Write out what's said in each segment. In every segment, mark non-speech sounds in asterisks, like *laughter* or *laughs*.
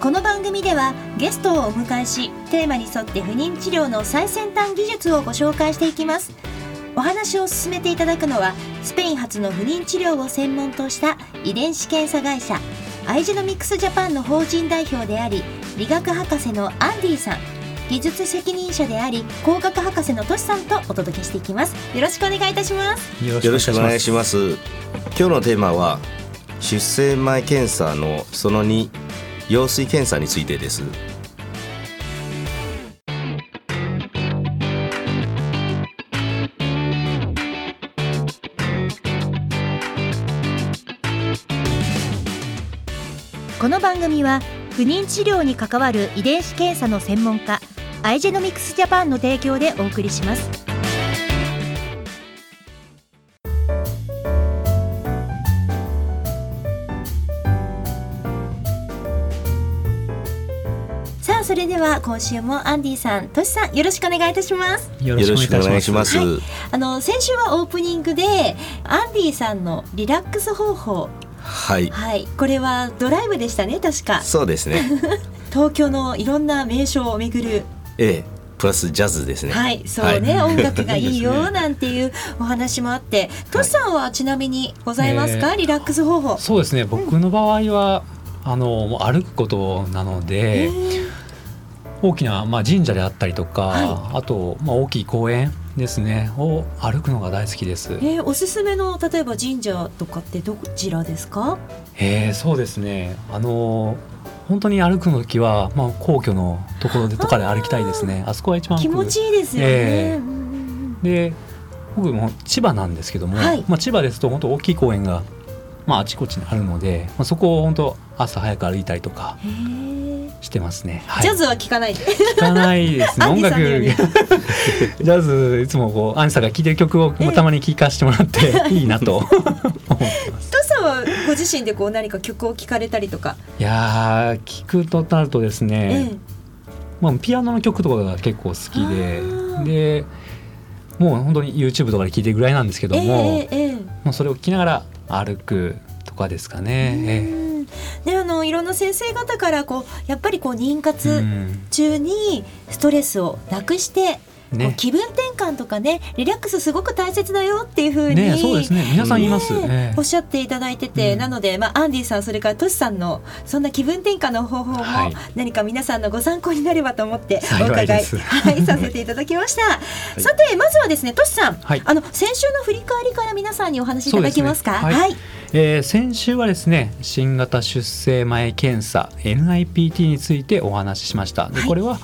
この番組ではゲストをお迎えしテーマに沿って不妊治療の最先端技術をご紹介していきます。お話を進めていただくのはスペイン発の不妊治療を専門とした遺伝子検査会社アイジェノミクスジャパンの法人代表であり理学博士のアンディさん技術責任者であり工学博士のトシさんとお届けしていきます。よろしくお願いいたします。よろしくお願いします。今日のテーマは出生前検査のその2羊水検査についてです。この番組は不妊治療に関わる遺伝子検査の専門家アイジェノミクスジャパンの提供でお送りします。それでは今週もアンディさん、トシさんよろしくお願いいたします。よろしくお願いします、はい、あの先週はオープニングでアンディさんのリラックス方法。はい、はい、これはドライブでしたね確か。そうですね。*laughs* 東京のいろんな名所を巡る。ええ。プラスジャズですね。はい。そうね、はい、音楽がいいよ *laughs* なんていうお話もあって。トシさんはちなみにございますか、え。ー、リラックス方法。そうですね。僕の場合は、うん、あの歩くことなので、えー大きな、まあ、神社であったりとか、はい、あと、まあ、大きい公園ですねを歩くのが大好きです。えー、おすすめの例えば神社とかってどちらですか？えー、そうですね。あの本当に歩くの時はまあ皇居のところでとかで歩きたいですね。あそこは一番気持ちいいですよね。えー、で僕も千葉なんですけども、はい、まあ千葉ですと本当大きい公園がまああちこちにあるので、まあそこを本当朝早く歩いたりとか。してますね、はい、ジャズは聞かない聞かないですね。*laughs* 音楽。*laughs* ジャズいつもこうアンサーが聴いてる曲をたまに聴かせてもらっていいなと。*laughs* 思ってます。トさんはご自身でこう何か曲を聴かれたりとか？いや聞くとなるとですね、ええ、まあ、ピアノの曲とかが結構好きででもう本当に YouTube とかで聴いてるぐらいなんですけども、ええもうそれを聴きながら歩くとかですかね。ええであのいろんな先生方からこうやっぱりこう妊活中にストレスをなくしてね、気分転換とかねリラックスすごく大切だよっていうふうに、ね、そうですね。皆さん言います、ね、おっしゃっていただいてて、うん、なので、まあ、アンディさんそれからトシさんのそんな気分転換の方法も何か皆さんのご参考になればと思ってお伺い、はい、させていただきました、*laughs* はい、さてまずはですねトシさん、はい、あの先週の振り返りから皆さんにお話しいただけますか？はいえー、先週はですね新型出生前検査 NIPT についてお話ししました。でこれは、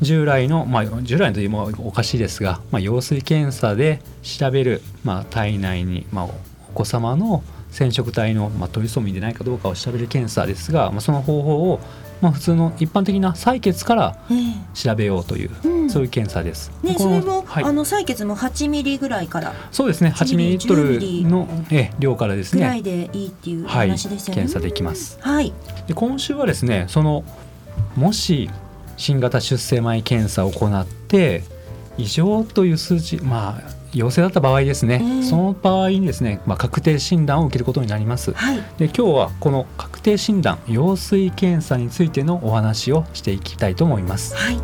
従来の、まあ、従来のというもおかしいですが、まあ、羊水検査で調べる、まあ、体内に、まあ、お子様の染色体の、まあ、トリソミーでないかどうかを調べる検査ですが、まあ、その方法を、まあ、普通の一般的な採血から調べようという、えーうん、そういう検査です。ね、それも、はい、あの採血も8ミリぐらいからそうですね。8ミリリットルのえ量からですね。ぐらいでいいっていう話ですよね、はい、検査できます。はい、で今週はですねそのもし新型出生前検査を行って異常という数値まあ陽性だった場合ですね、えー、その場合にですね、まあ、確定診断を受けることになります、はい、で今日はこの確定診断羊水検査についてのお話をしていきたいと思います、はい、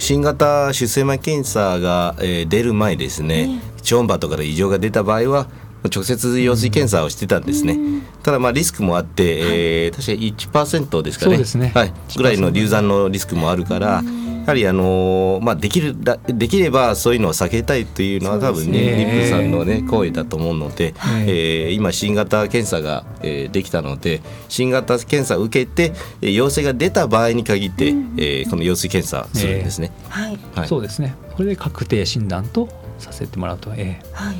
新型出生前検査が、えー、出る前ですね、えー、超音波とかで異常が出た場合は直接羊水検査をしてたんですね、ただまあリスクもあって、はい、えー、確か1%ですかね。ね、はい、ぐらいの流産のリスクもあるから、やはりあのー、まあ、できるできればそういうのを避けたいというのは多分ね妊婦さんのね行為だと思うので、はい、えー、今新型検査が、えー、できたので新型検査を受けて陽性が出た場合に限って、うん、えー、この羊水検査するんですね、えー、はい、はい、そうですね。これで確定診断とさせてもらうと、えー、はい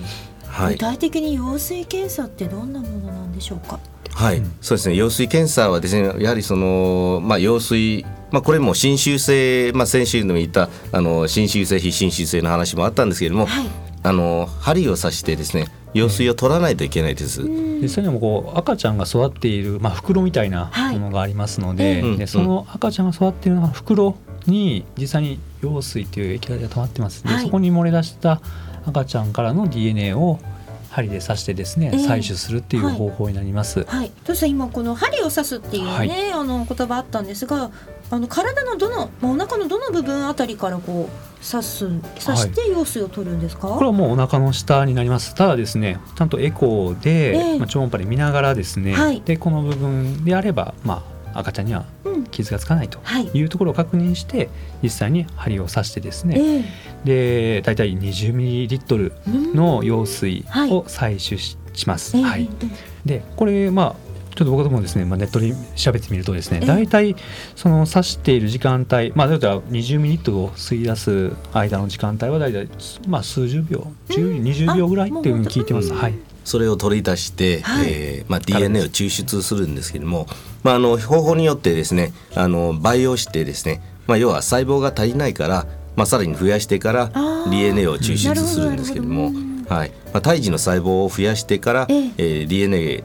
具体的に羊水検査ってどんなものなんでしょうか？はい、うん、そうですね。羊水検査はですねやはりその、まあ、羊水まあ、これも侵襲性、まあ、先週でも言ったあの侵襲性非侵襲性の話もあったんですけれども、はい、あの針を刺してですね羊水を取らないといけないです。実際にもこう赤ちゃんが育っている、まあ、袋みたいなものがありますのではい、でその赤ちゃんが育っているのは袋に実際に羊水という液体が溜まってますで、はい、そこに漏れ出した赤ちゃんからの DNA を針で刺してですね、えー、採取するっていう方法になります。はい。と、はい、今この針を刺すっていうね、はい、あの言葉あったんですが、あの体のどの、まあ、お腹のどの部分あたりからこう刺す刺して羊水を取るんですか、はい、これはもうお腹の下になります。ただですねちゃんとエコーで、えー、まあ、超音波で見ながらですね、はい、でこの部分であればまあ赤ちゃんには傷がつかないとい。うところを確認して、実際に針を刺してですね、えー、で大体20ミリリットルの羊水を採取します。はい、でこれまあちょっと僕もですね、まあ、ネットで調べてみるとですね大体その刺している時間帯まあ例えば20ミリットルを吸い出す間の時間帯は大体まあ数十秒10、20秒ぐらいっていうふうに聞いてます。はいそれを取り出して、はい、えー、まあ、DNA を抽出するんですけども、まあ、あの方法によってですねあの培養してですね、まあ、要は細胞が足りないから、まあ、さらに増やしてから DNA を抽出するんですけども。はい。まあ、胎児の細胞を増やしてから、ええ。ー、DNA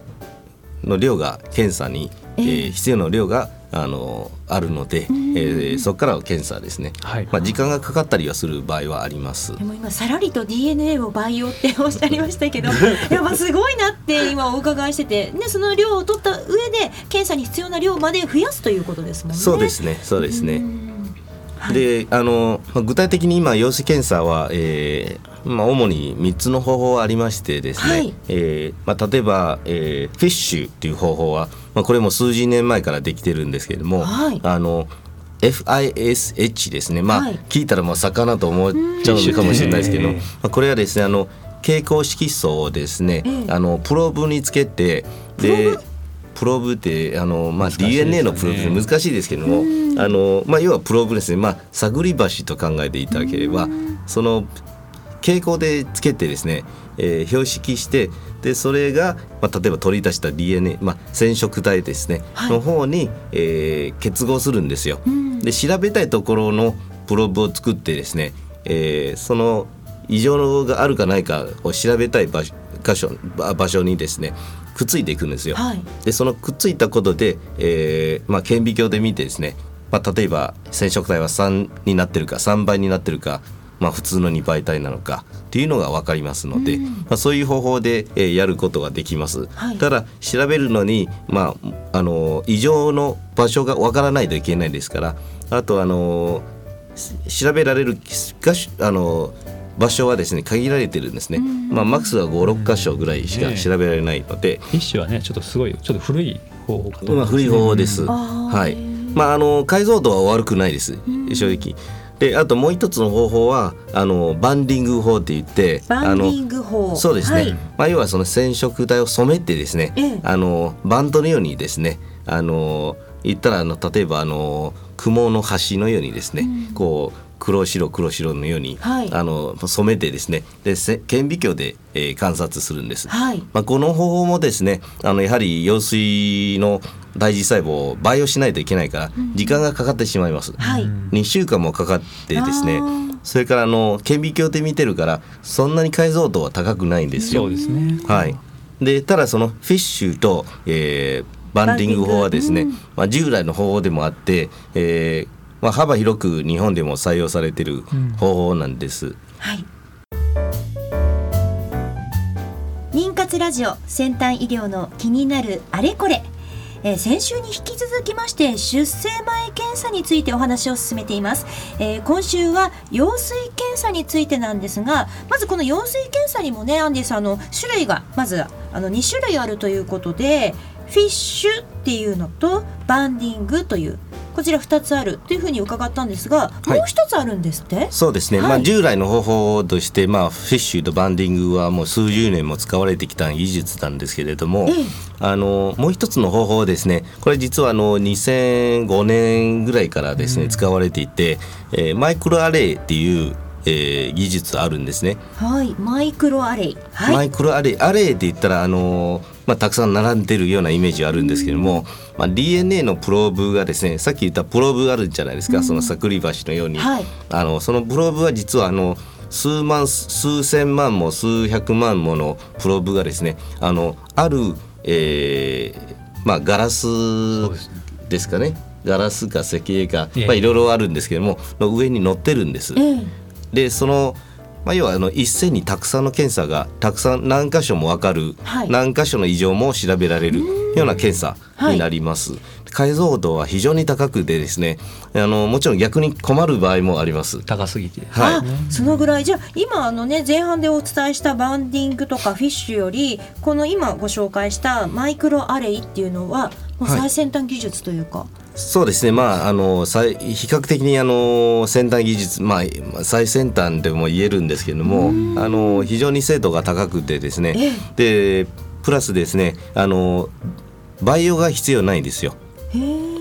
の量が検査に、えー、必要な量があのあるので、えー、そこからは検査ですね、はい、まあ、時間がかかったりはする場合はあります。でも今さらりと DNA を培養っておっしゃいましたけど *laughs* やっぱすごいなって今お伺いしてて、ね、その量を取った上で検査に必要な量まで増やすということですもんね。そうですねそうですね。であの具体的に今陽性検査は、えーまあ、主に3つの方法がありましてですね、はい、えー、まあ、例えば、えー、フィッシュっていう方法は、まあ、これも数十年前からできてるんですけれども、はい、あの FISH ですね。まあ、はい、聞いたらもう魚と思っちゃうのかもしれないですけど、まあ、これはですねあの蛍光色素をですね、あのプローブにつけてでプローブってあの、まあ、DNA のプローブって難しいですけども、あのまあ、要はプローブですね、まあ、探り橋と考えていただければその蛍光でつけてですね、えー、標識してでそれが、まあ、例えば取り出した DNA、まあ、染色体ですね、はい、の方に、えー、結合するんですよ。で調べたいところのプローブを作ってですね、えー、その異常があるかないかを調べたい場所箇所場所にですねくっついていくんですよ。はい、でそのくっついたことで、えーまあ、顕微鏡で見てですね、まあ、例えば染色体は3になってるか3倍になってるか、まあ、普通の2倍体なのかっていうのが分かりますので、うん、まあ、そういう方法で、えー、やることができます。はい、ただ調べるのに、まあ、あの異常の場所が分からないといけないですからあとあの調べられるあの場所はですね限られてるんですね、まあ、マックスは56箇所ぐらいしか調べられないので、フィッシュはねちょっとすごいちょっと古い方法かと思います、ね、古い方法です、はい。まああの解像度は悪くないです。正直であともう一つの方法はあのバンディング法って言ってバンディング法。そうですね、はい、まあ、要はその染色体を染めてですね、ええ、あのバンドのようにですねあの言ったらあの例えばあの雲の端のようにですね、うん、こう黒白黒白のように、はい、あの染めてですねで顕微鏡で、えー、観察するんです、はい、まあ、この方法もですねあのやはり羊水の大事細胞を培養しないといけないから時間がかかってしまいます、うん、2週間もかかってですねそれからあの顕微鏡で見てるからそんなに解像度は高くないんですよ。そうですね。はい、でただそのフィッシュと、えー、バンディング法はですね、まあ、従来の方法でもあって、えーまあ、幅広く日本でも採用されている方法なんです。うん、はい。妊活ラジオ先端医療の気になるあれこれ、えー、先週に引き続きまして出生前検査についてお話を進めています、えー、今週は羊水検査についてなんですがまずこの羊水検査にもねアンディさんの種類がまずあの2種類あるということでフィッシュっていうのとバンディングというこちら2つあるというふうに伺ったんですが、はい、もう一つあるんですって？そうですね、はい、まあ、従来の方法として、まあ、フィッシュとバンディングはもう数十年も使われてきた技術なんですけれども、ええ、あのもう一つの方法ですね。これ実はあの2005年ぐらいからですね、うん、使われていて、えー、マイクロアレイっていうえー、技術あるんですね。はい、マイクロアレイ。はい、マイクロアレイ、アレイって言ったらあのー、まあたくさん並んでるようなイメージあるんですけども、まあ DNA のプローブがですね、さっき言ったプローブあるんじゃないですか、うん、そのサクリバシのように、はい、あのそのプローブは実はあの数万数千万も数百万ものプローブがですね、あのある、えー、まあガラスですかね。ガラスか石英か、まあ、いろいろあるんですけどもの上に乗ってるんです。えーでそのまあ、要はあの一斉にたくさんの検査がたくさん何箇所も分かる、はい、何箇所の異常も調べられるような検査になります。はい、解像度は非常に高くてですねあのもちろん逆に困る場合もあります。高すぎて、はい、そのぐらい。じゃあ今あの、ね、前半でお伝えしたバンディングとかフィッシュよりこの今ご紹介したマイクロアレイっていうのはもう最先端技術というか、はいそうですね、まあ、あの比較的にあの先端技術、まあ、最先端でも言えるんですけれどもあの非常に精度が高くてですね。でプラスですねあの培養が必要ないんですよ。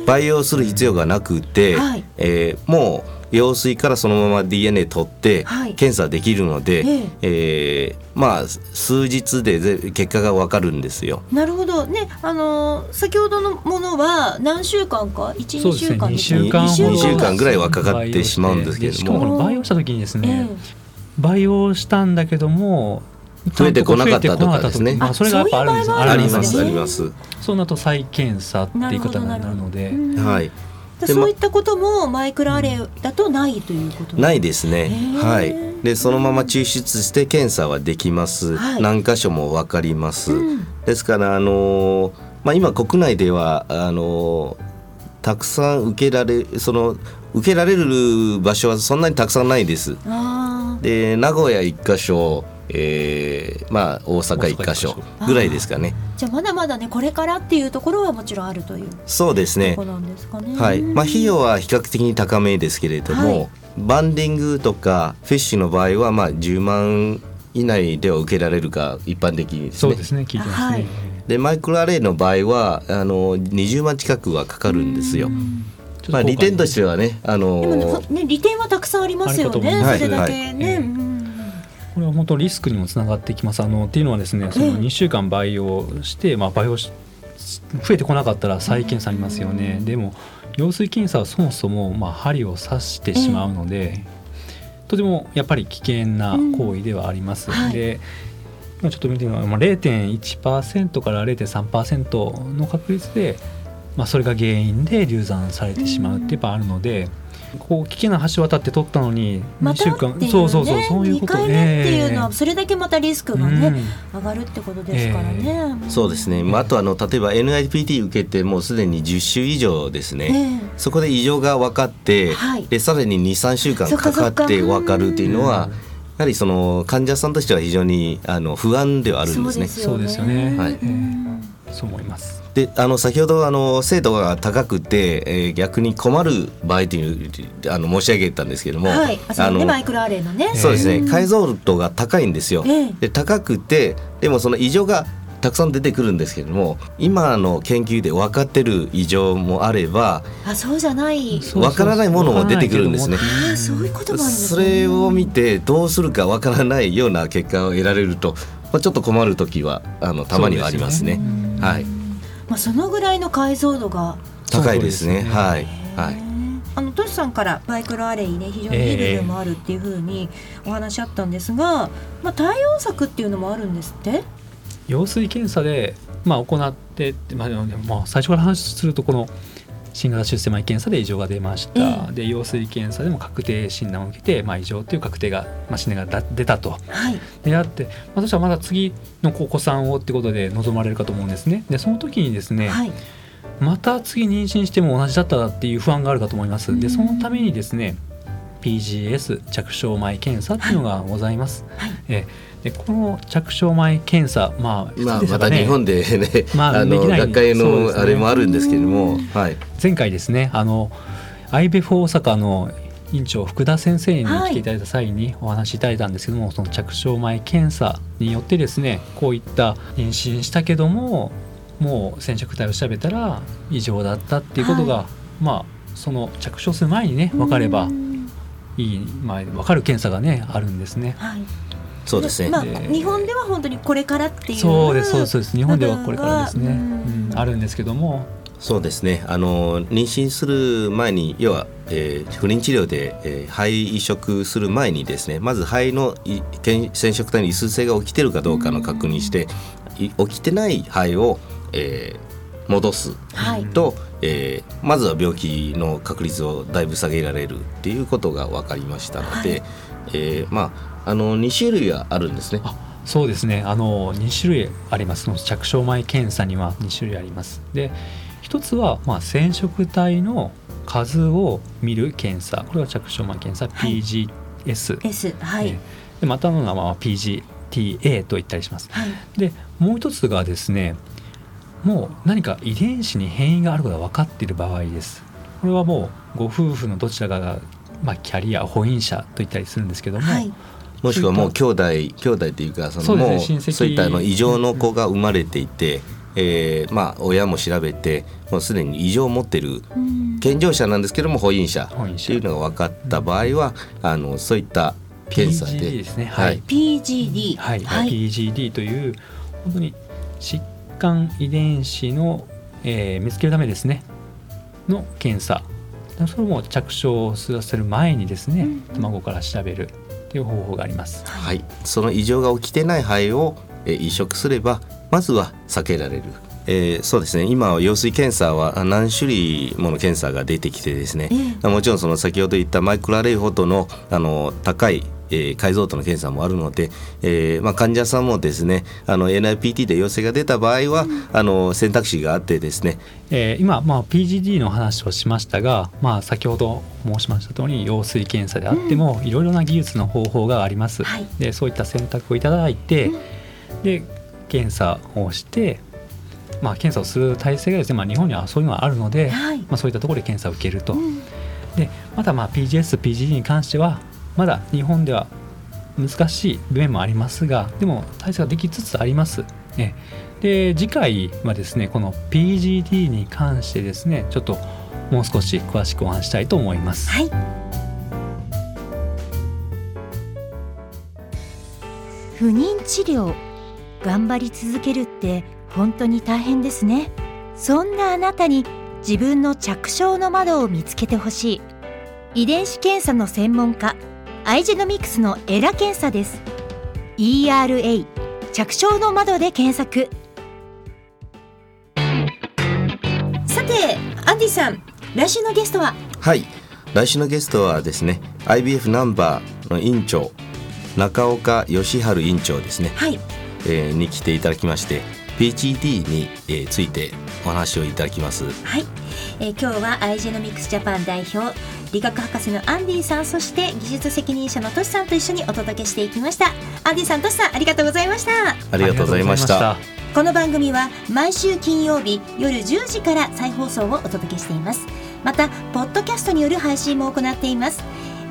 培養する必要がなくて、はい、えー、もう羊水からそのまま DNA 取って検査できるので、はい、えー、まあ数日で結果がわかるんですよ。なるほど。ねあのー、先ほどのものは何週間か？一二週間で、ね、週間2週間ぐらいはかかってしまうんですけれども。培養した時にですね、培養したんだけども増えてこなかったとかですね。あそれがやっぱあるんですありますあります。そうなると再検査っていうことになるので、はい。そういったこともマイクロアレイだとないということないですね。はい。でそのまま抽出して検査はできます。はい、何箇所もわかります。うん、ですからあのまあ今国内ではあのたくさん受けられその受けられる場所はそんなにたくさんないです。で名古屋一箇所。えー、まあ大阪一箇所ぐらいですかね。じゃあまだまだねこれからっていうところはもちろんあるというそうですね。はい。まあ費用は比較的に高めですけれども、はい、バンディングとかフィッシュの場合はまあ10万以内では受けられるか一般的にですね。そうですね。聞いてますね。はい、でマイクロアレイの場合はあの20万近くはかかるんですよ。まあ利点としてはね、あのね利点はたくさんありますよね。それだけね。はいこれは本当リスクにもつながってきます。あのっていうのはですねその2週間培養して、まあ、培養し増えてこなかったら再検査ありますよね。でも羊水検査はそもそもまあ針を刺してしまうので、とてもやっぱり危険な行為ではあります。はい、でちょっと見てみると0.1%から0.3%の確率で、まあ、それが原因で流産されてしまうってやっぱあるので。こう危険な橋渡って取ったのに2週間、ね、そうそうそうそういうこと2回目っていうのはそれだけまたリスクがね、うん、上がるってことですからね、えー、そうですね、まあ、あとあの例えば NIPT 受けてもうすでに10週以上ですね、えー、そこで異常が分かって、はい、でさらに23週間かか。って分かるっていうのは、やはりその患者さんとしては非常にあの不安ではあるんですね。そうですよね。はい。そう思います。であの先ほどあの精度が高くて、えー、逆に困る場合というあの申し上げたんですけども、はい、あのマイクロアレイのね。そうですね。解像度が高いんですよ。えー、で高くてでもその異常がたくさん出てくるんですけれども今の研究で分かってる異常もあればあそうじゃない。分からないものも出てくるんですね。そういうこともあるんです、ね、それを見てどうするか分からないような結果を得られると、まあ、ちょっと困る時はあのたまにはありますね。すね。はいまあ、そのぐらいの解像度が高いですね。はい、はい。あのトシさんからバイクロアレイね非常にいい部分もあるっていうふうにお話あったんですが、まあ、対応策っていうのもあるんですって？羊水検査で、まあ、行って、まあ、まあ、最初から話するとこの新型出生前検査で異常が出ました、えー、で羊水検査でも確定診断を受けて、まあ、異常という確定が、まあ、診断が出たと、はい、であって、まあ、そしたらまだ次のお子さんをってことで望まれるかと思うんですね。でその時にですね、はい、また次妊娠しても同じだったらっていう不安があるかと思います。でそのためにですね PGS 着床前検査っていうのがございます。はい、えでこの着床前検査、まあ、まあ、また日本でね、*laughs* まあ、あの学会のあれもあるんですけれども、ね、はい、前回ですねあの IBF 大阪の院長福田先生に来ていただいた際にお話しいただいたんですけども、はい、その着床前検査によってですねこういった妊娠したけどももう染色体を調べたら異常だったっていうことが、はい、まあその着床する前にね分かればいい、まあ、分かる検査がねあるんですね。はいそうですね、まあ、日本では本当にこれからっていうそうですそうです。日本ではこれからですね、ううん。ん、あるんですけども。そうですね。あの妊娠する前に要は、えー不妊治療で、えー肺移植する前にですねまず肺のい染色体に異数性が起きてるかどうかの確認して、い起きてない肺を、えー戻すはい。と、えーまずは病気の確率をだいぶ下げられるっていうことが分かりましたので、はい。えーまああの2種類はあるんですね。あそうですね。あの2種類あります。着床前検査には2種類あります。で一つは、まあ、染色体の数を見る検査。これは着床前検査はい。PGS、S はい、えでまたの名前は PGTA と言ったりします。はい。でもう一つがですねもう何か遺伝子に変異があることが分かっている場合です。これはもうご夫婦のどちらかが、まあ、キャリア婚姻者と言ったりするんですけども、はいもしくはもう兄弟兄弟っていうかそのもうですね親戚。そういったあの異常の子が生まれていて、えーまあ親も調べてもうすでに異常を持ってるうん。健常者なんですけども婚姻者っていうのが分かった場合は、あのそういった検査 PGD でですね。ははい。い、PGD はい。はい。PGD という本当に疾患遺伝子の、えー見つけるためですね。の検査。それも着床させる前にですね、うん。卵から調べるという方法があります。はい、その異常が起きてない肺を、えー移植すればまずは避けられる。えーそうですね今は羊水検査はあ何種類もの検査が出てきてですね、えもちろんその先ほど言ったマイクロアレイほどのあの高い、えー解像度の検査もあるので、えーまあ、患者さんもですねあの NIPT で陽性が出た場合は、あの選択肢があってですね。えー今、まあ、PGD の話をしましたが、まあ、先ほど申しました通り羊水検査であっても、いろいろな技術の方法があります。はい。でそういった選択をいただいて、で検査をして、まあ、検査をする体制がですね、まあ、日本にはそういうのがあるので、はい。まあ、そういったところで検査を受けると。うん。でまたまあ PGS、PGD に関してはまだ日本では難しい面もありますがでも体制ができつつあります。ね、で次回はですねこの PGD に関してですねちょっともう少し詳しくお話ししたいと思います。はい不妊治療頑張り続けるって本当に大変ですねそんなあなたに自分の着床の窓を見つけてほしい遺伝子検査の専門家アイジェノミクスのエラ検査です。ERA 着床の窓で検索。さてアンディさん来週のゲストは？はい。来週のゲストはですね IBF ナンバーの院長中岡義治院長ですね、はい。えーに来ていただきまして PGD に、えーついてお話をいただきます。はい、えー今日はアイジェノミクスジャパン代表理学博士のアンディさんそして技術責任者のトシさんと一緒にお届けしていきました。アンディさんトシさんありがとうございました。ありがとうございました。この番組は毎週金曜日夜10時から再放送をお届けしています。またポッドキャストによる配信も行っています。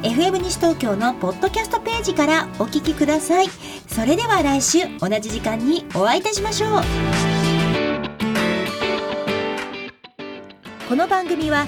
FM 西東京のポッドキャストページからお聞きください。それでは来週同じ時間にお会いいたしましょう。この番組は